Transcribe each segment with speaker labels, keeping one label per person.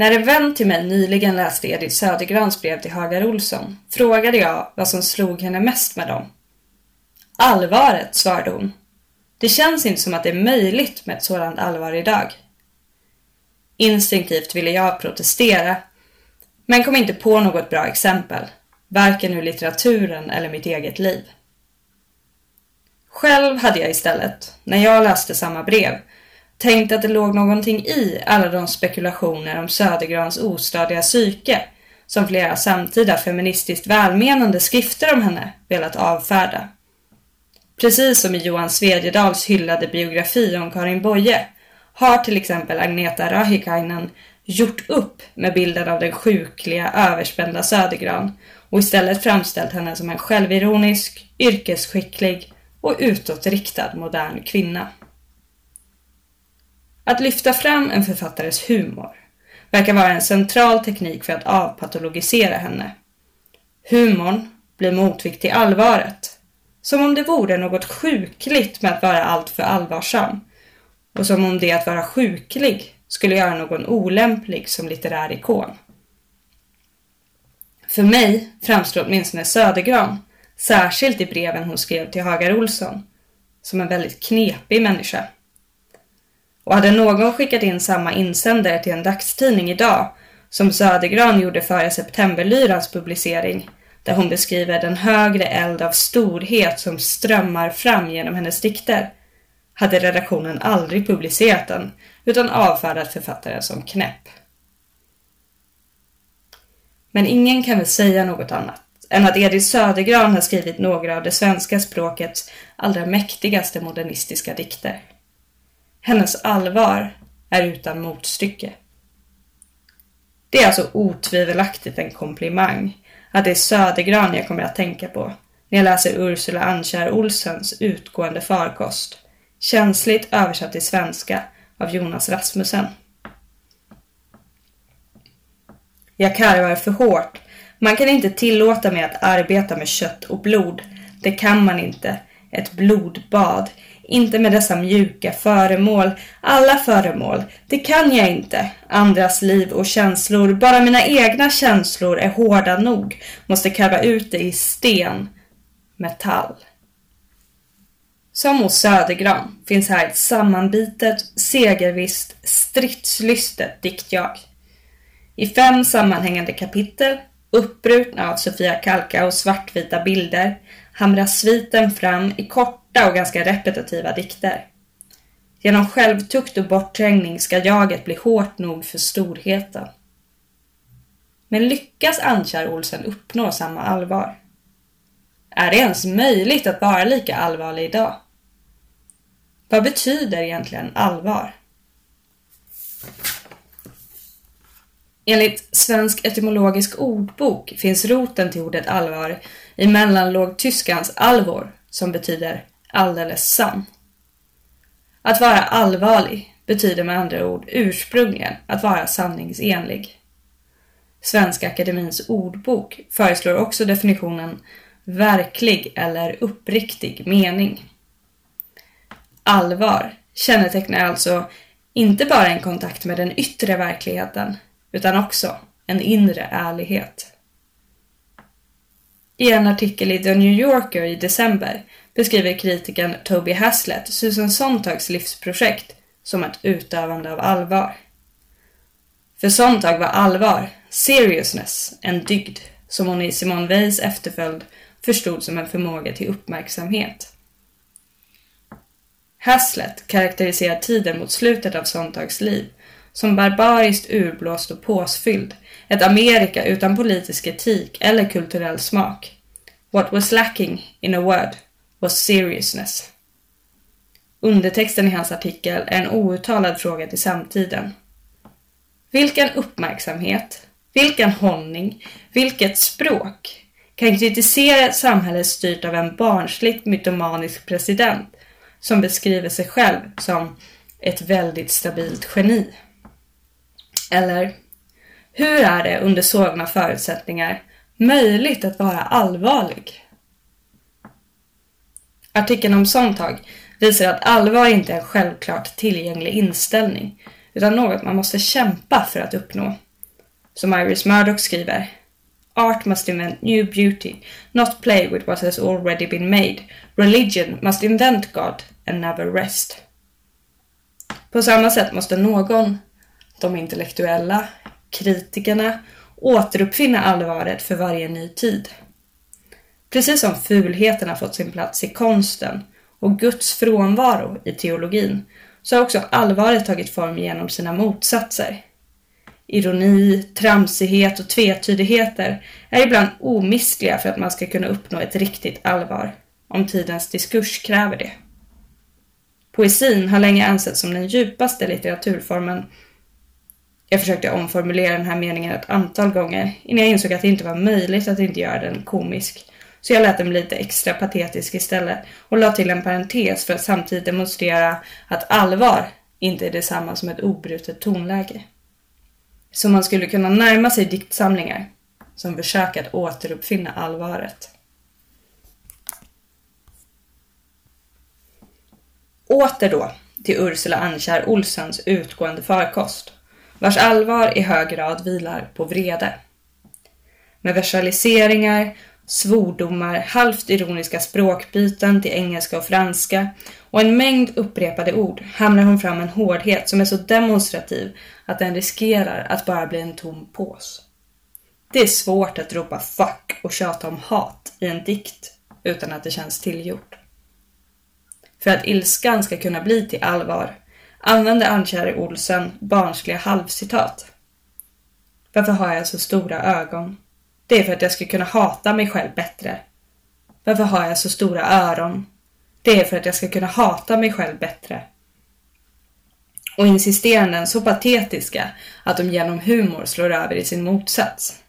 Speaker 1: När en vän till mig nyligen läste Edith Södergrans brev till Hagar Olsson frågade jag vad som slog henne mest med dem. Allvaret, svarade hon. Det känns inte som att det är möjligt med ett sådant allvar idag. Instinktivt ville jag protestera, men kom inte på något bra exempel, varken ur litteraturen eller mitt eget liv. Själv hade jag istället, när jag läste samma brev, tänkt att det låg någonting i alla de spekulationer om Södergrans ostadiga psyke som flera samtida feministiskt välmenande skrifter om henne velat avfärda. Precis som i Johan Svedjedals hyllade biografi om Karin Boye har till exempel Agneta Rahikainen gjort upp med bilden av den sjukliga, överspända Södergran och istället framställt henne som en självironisk, yrkesskicklig och utåtriktad modern kvinna. Att lyfta fram en författares humor verkar vara en central teknik för att avpatologisera henne. Humorn blir motvikt till allvaret, som om det vore något sjukligt med att vara alltför allvarsam och som om det att vara sjuklig skulle göra någon olämplig som litterär ikon. För mig framstår åtminstone Södergran, särskilt i breven hon skrev till Hagar Olsson, som en väldigt knepig människa. Och hade någon skickat in samma insändare till en dagstidning idag som Södergran gjorde före Septemberlyrans publicering där hon beskriver den högre eld av storhet som strömmar fram genom hennes dikter hade redaktionen aldrig publicerat den utan avfärdat författaren som knäpp. Men ingen kan väl säga något annat än att Edith Södergran har skrivit några av det svenska språkets allra mäktigaste modernistiska dikter. Hennes allvar är utan motstycke. Det är alltså otvivelaktigt en komplimang att det är Södergran jag kommer att tänka på när jag läser Ursula Annkär Olsens Utgående farkost, känsligt översatt till svenska av Jonas Rasmussen. Jag karvar för hårt. Man kan inte tillåta mig att arbeta med kött och blod. Det kan man inte. Ett blodbad. Inte med dessa mjuka föremål. Alla föremål. Det kan jag inte. Andras liv och känslor. Bara mina egna känslor är hårda nog. Måste karva ut det i sten. Metall. Som hos Södergran finns här ett sammanbitet, segervisst, stridslystet diktjag. I fem sammanhängande kapitel, uppbrutna av Sofia Kalka och svartvita bilder, hamras sviten fram i korta och ganska repetitiva dikter. Genom självtukt och bortträngning ska jaget bli hårt nog för storheten. Men lyckas Antjar Olsen uppnå samma allvar? Är det ens möjligt att vara lika allvarlig idag? Vad betyder egentligen allvar? Enligt Svensk etymologisk ordbok finns roten till ordet allvar i mellanlågtyskans allvor som betyder alldeles sann. Att vara allvarlig betyder med andra ord ursprungligen att vara sanningsenlig. Svenska akademins ordbok föreslår också definitionen verklig eller uppriktig mening. Allvar kännetecknar alltså inte bara en kontakt med den yttre verkligheten utan också en inre ärlighet. I en artikel i The New Yorker i december beskriver kritikern Toby Haslett Susan Sontags livsprojekt som ett utövande av allvar. För Sontag var allvar, seriousness, en dygd som hon i Simone Weils efterföljd förstod som en förmåga till uppmärksamhet. Haslett karaktäriserar tiden mot slutet av Sontags liv som barbariskt urblåst och påsfylld, ett Amerika utan politisk etik eller kulturell smak. What was lacking, in a word, was seriousness. Undertexten i hans artikel är en outtalad fråga till samtiden. Vilken uppmärksamhet, vilken hållning, vilket språk kan kritisera ett samhälle styrt av en barnsligt mytomanisk president som beskriver sig själv som ett väldigt stabilt geni? Eller, hur är det under sådana förutsättningar möjligt att vara allvarlig? Artikeln om Sontag visar att allvar inte är en självklart tillgänglig inställning utan något man måste kämpa för att uppnå. som Iris Murdoch skriver. Art must invent new beauty, not play with what has already been made. Religion must invent God and never rest. På samma sätt måste någon, de intellektuella, kritikerna, återuppfinna allvaret för varje ny tid. Precis som fulheten har fått sin plats i konsten och Guds frånvaro i teologin så har också allvaret tagit form genom sina motsatser. Ironi, tramsighet och tvetydigheter är ibland omistliga för att man ska kunna uppnå ett riktigt allvar, om tidens diskurs kräver det. Poesin har länge ansetts som den djupaste litteraturformen. Jag försökte omformulera den här meningen ett antal gånger innan jag insåg att det inte var möjligt att inte göra den komisk. Så jag lät den bli lite extra patetisk istället och la till en parentes för att samtidigt demonstrera att allvar inte är detsamma som ett obrutet tonläge. Så man skulle kunna närma sig diktsamlingar som försök att återuppfinna allvaret. Åter då till Ursula Annkär Olsens utgående farkost, vars allvar i hög grad vilar på vrede. Med versaliseringar, svordomar, halvt ironiska språkbyten till engelska och franska och en mängd upprepade ord hamnar hon fram en hårdhet som är så demonstrativ att den riskerar att bara bli en tom pås. Det är svårt att ropa fuck och tjata om hat i en dikt utan att det känns tillgjort. För att ilskan ska kunna bli till allvar använder Ann-Kärre Olsen barnsliga halvcitat. Varför har jag så stora ögon? Det är för att jag ska kunna hata mig själv bättre. Varför har jag så stora öron? Det är för att jag ska kunna hata mig själv bättre. Och insisteranden så patetiska att de genom humor slår över i sin motsats.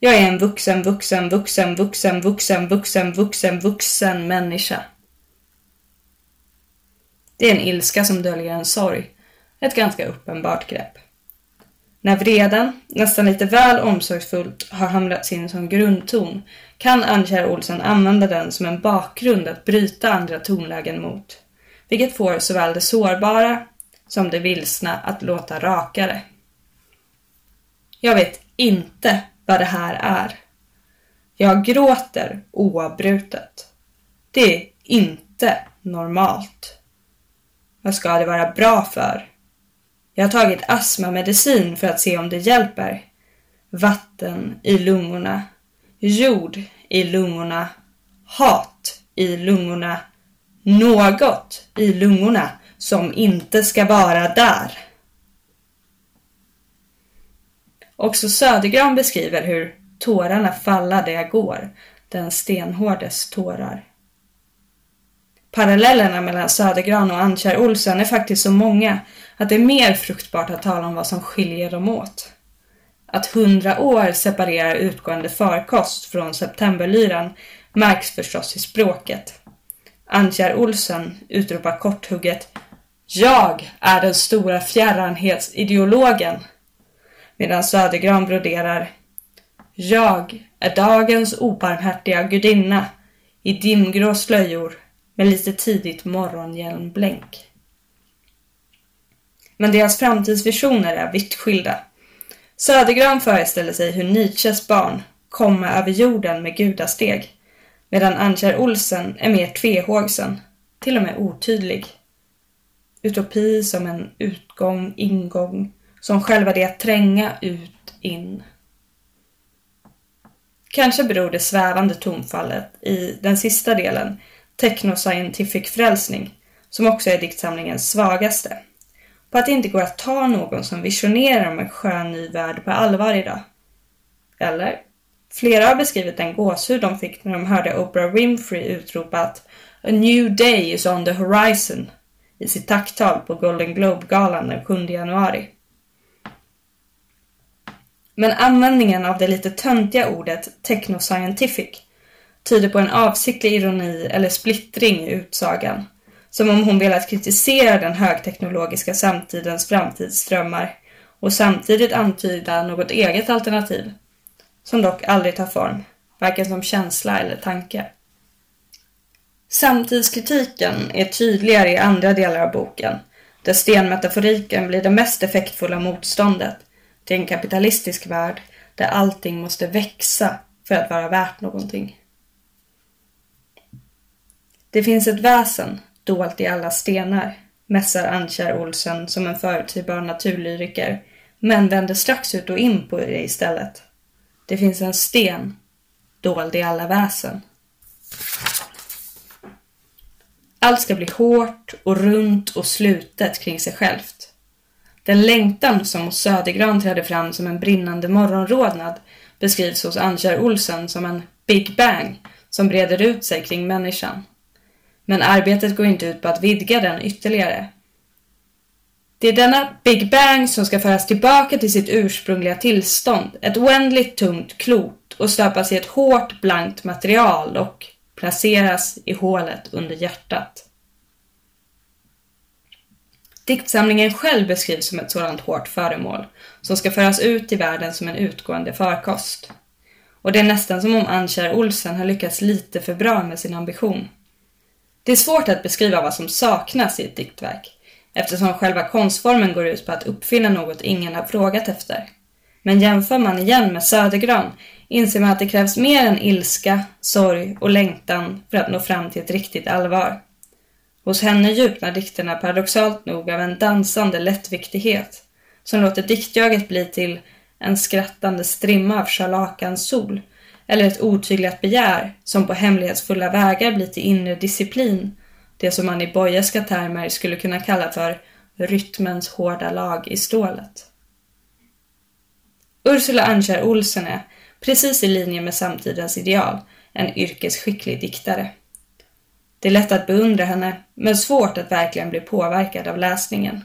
Speaker 1: Jag är en vuxen, vuxen, vuxen, vuxen, vuxen, vuxen, vuxen, vuxen människa. Det är en ilska som döljer en sorg. Ett ganska uppenbart grepp. När vreden, nästan lite väl omsorgsfullt, har hamrats in som grundton kan Ann-Kjär Olsen använda den som en bakgrund att bryta andra tonlägen mot, vilket får såväl det sårbara som det vilsna att låta rakare. Jag vet inte vad det här är. Jag gråter oavbrutet. Det är inte normalt. Vad ska det vara bra för? Jag har tagit astmamedicin för att se om det hjälper. Vatten i lungorna. Jord i lungorna. Hat i lungorna. Något i lungorna som inte ska vara där. Också Södergran beskriver hur tårarna falla där jag går, den stenhårdes tårar. Parallellerna mellan Södergran och Annkär Olsen är faktiskt så många att det är mer fruktbart att tala om vad som skiljer dem åt. Att hundra år separerar utgående farkost från septemberlyran märks förstås i språket. Annkär Olsen utropar korthugget Jag är den stora fjärranhetsideologen. Medan Södergran broderar Jag är dagens obarmhärtiga gudinna i dimgrå slöjor med lite tidigt morgonhjälmblänk. Men deras framtidsvisioner är vitt skilda. Södergran föreställer sig hur Nietzsches barn kommer över jorden med gudasteg, medan Annkjär Olsen är mer tvehågsen, till och med otydlig. Utopi som en utgång, ingång, som själva det att tränga ut, in. Kanske beror det svävande tonfallet i den sista delen, Technoscientific frälsning, som också är diktsamlingens svagaste på att det inte går att ta någon som visionerar om en skön ny värld på allvar idag. Eller? Flera har beskrivit den gåshud de fick när de hörde Oprah Winfrey utropa att A new day is on the horizon i sitt tacktal på Golden Globe-galan den 7 januari. Men användningen av det lite töntiga ordet technoscientific tyder på en avsiktlig ironi eller splittring i utsagan som om hon velat kritisera den högteknologiska samtidens framtidsdrömmar och samtidigt antyda något eget alternativ, som dock aldrig tar form, varken som känsla eller tanke. Samtidskritiken är tydligare i andra delar av boken, där stenmetaforiken blir det mest effektfulla motståndet, till en kapitalistisk värld där allting måste växa för att vara värt någonting. Det finns ett väsen dolt i alla stenar, mässar Antjär Olsen som en förutsägbar naturlyriker, men vänder strax ut och in på det istället. Det finns en sten dold i alla väsen. Allt ska bli hårt och runt och slutet kring sig självt. Den längtan som hos Södergran trädde fram som en brinnande morgonrodnad beskrivs hos Antjär Olsen som en Big Bang som breder ut sig kring människan. Men arbetet går inte ut på att vidga den ytterligare. Det är denna Big Bang som ska föras tillbaka till sitt ursprungliga tillstånd, ett oändligt tungt klot och stöpas i ett hårt blankt material och placeras i hålet under hjärtat. Diktsamlingen själv beskrivs som ett sådant hårt föremål som ska föras ut i världen som en utgående farkost. Och det är nästan som om Annkär Olsen har lyckats lite för bra med sin ambition. Det är svårt att beskriva vad som saknas i ett diktverk eftersom själva konstformen går ut på att uppfinna något ingen har frågat efter. Men jämför man igen med Södergran inser man att det krävs mer än ilska, sorg och längtan för att nå fram till ett riktigt allvar. Hos henne djupnar dikterna paradoxalt nog av en dansande lättviktighet som låter diktjaget bli till en skrattande strimma av scharlakans sol eller ett otyglat begär som på hemlighetsfulla vägar blir till inre disciplin, det som man i bojeska termer skulle kunna kalla för rytmens hårda lag i stålet. Ursula Annkär Olsen är, precis i linje med samtidens ideal, en yrkesskicklig diktare. Det är lätt att beundra henne, men svårt att verkligen bli påverkad av läsningen.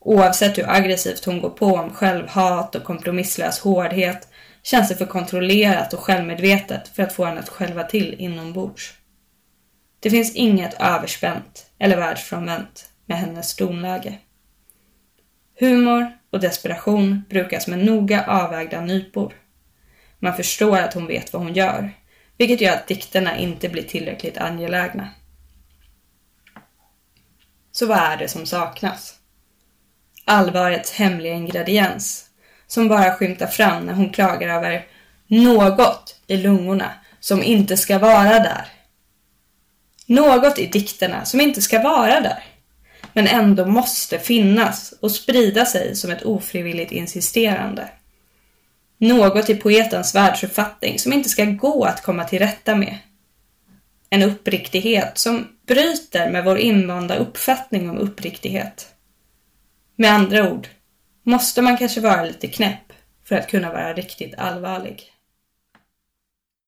Speaker 1: Oavsett hur aggressivt hon går på om självhat och kompromisslös hårdhet känns det för kontrollerat och självmedvetet för att få henne att själva till inombords. Det finns inget överspänt eller världsfrånvänt med hennes tonläge. Humor och desperation brukas med noga avvägda nypor. Man förstår att hon vet vad hon gör, vilket gör att dikterna inte blir tillräckligt angelägna. Så vad är det som saknas? Allvarets hemliga ingrediens, som bara skymtar fram när hon klagar över något i lungorna som inte ska vara där. Något i dikterna som inte ska vara där, men ändå måste finnas och sprida sig som ett ofrivilligt insisterande. Något i poetens världsuppfattning som inte ska gå att komma till rätta med. En uppriktighet som bryter med vår invanda uppfattning om uppriktighet. Med andra ord, måste man kanske vara lite knäpp för att kunna vara riktigt allvarlig.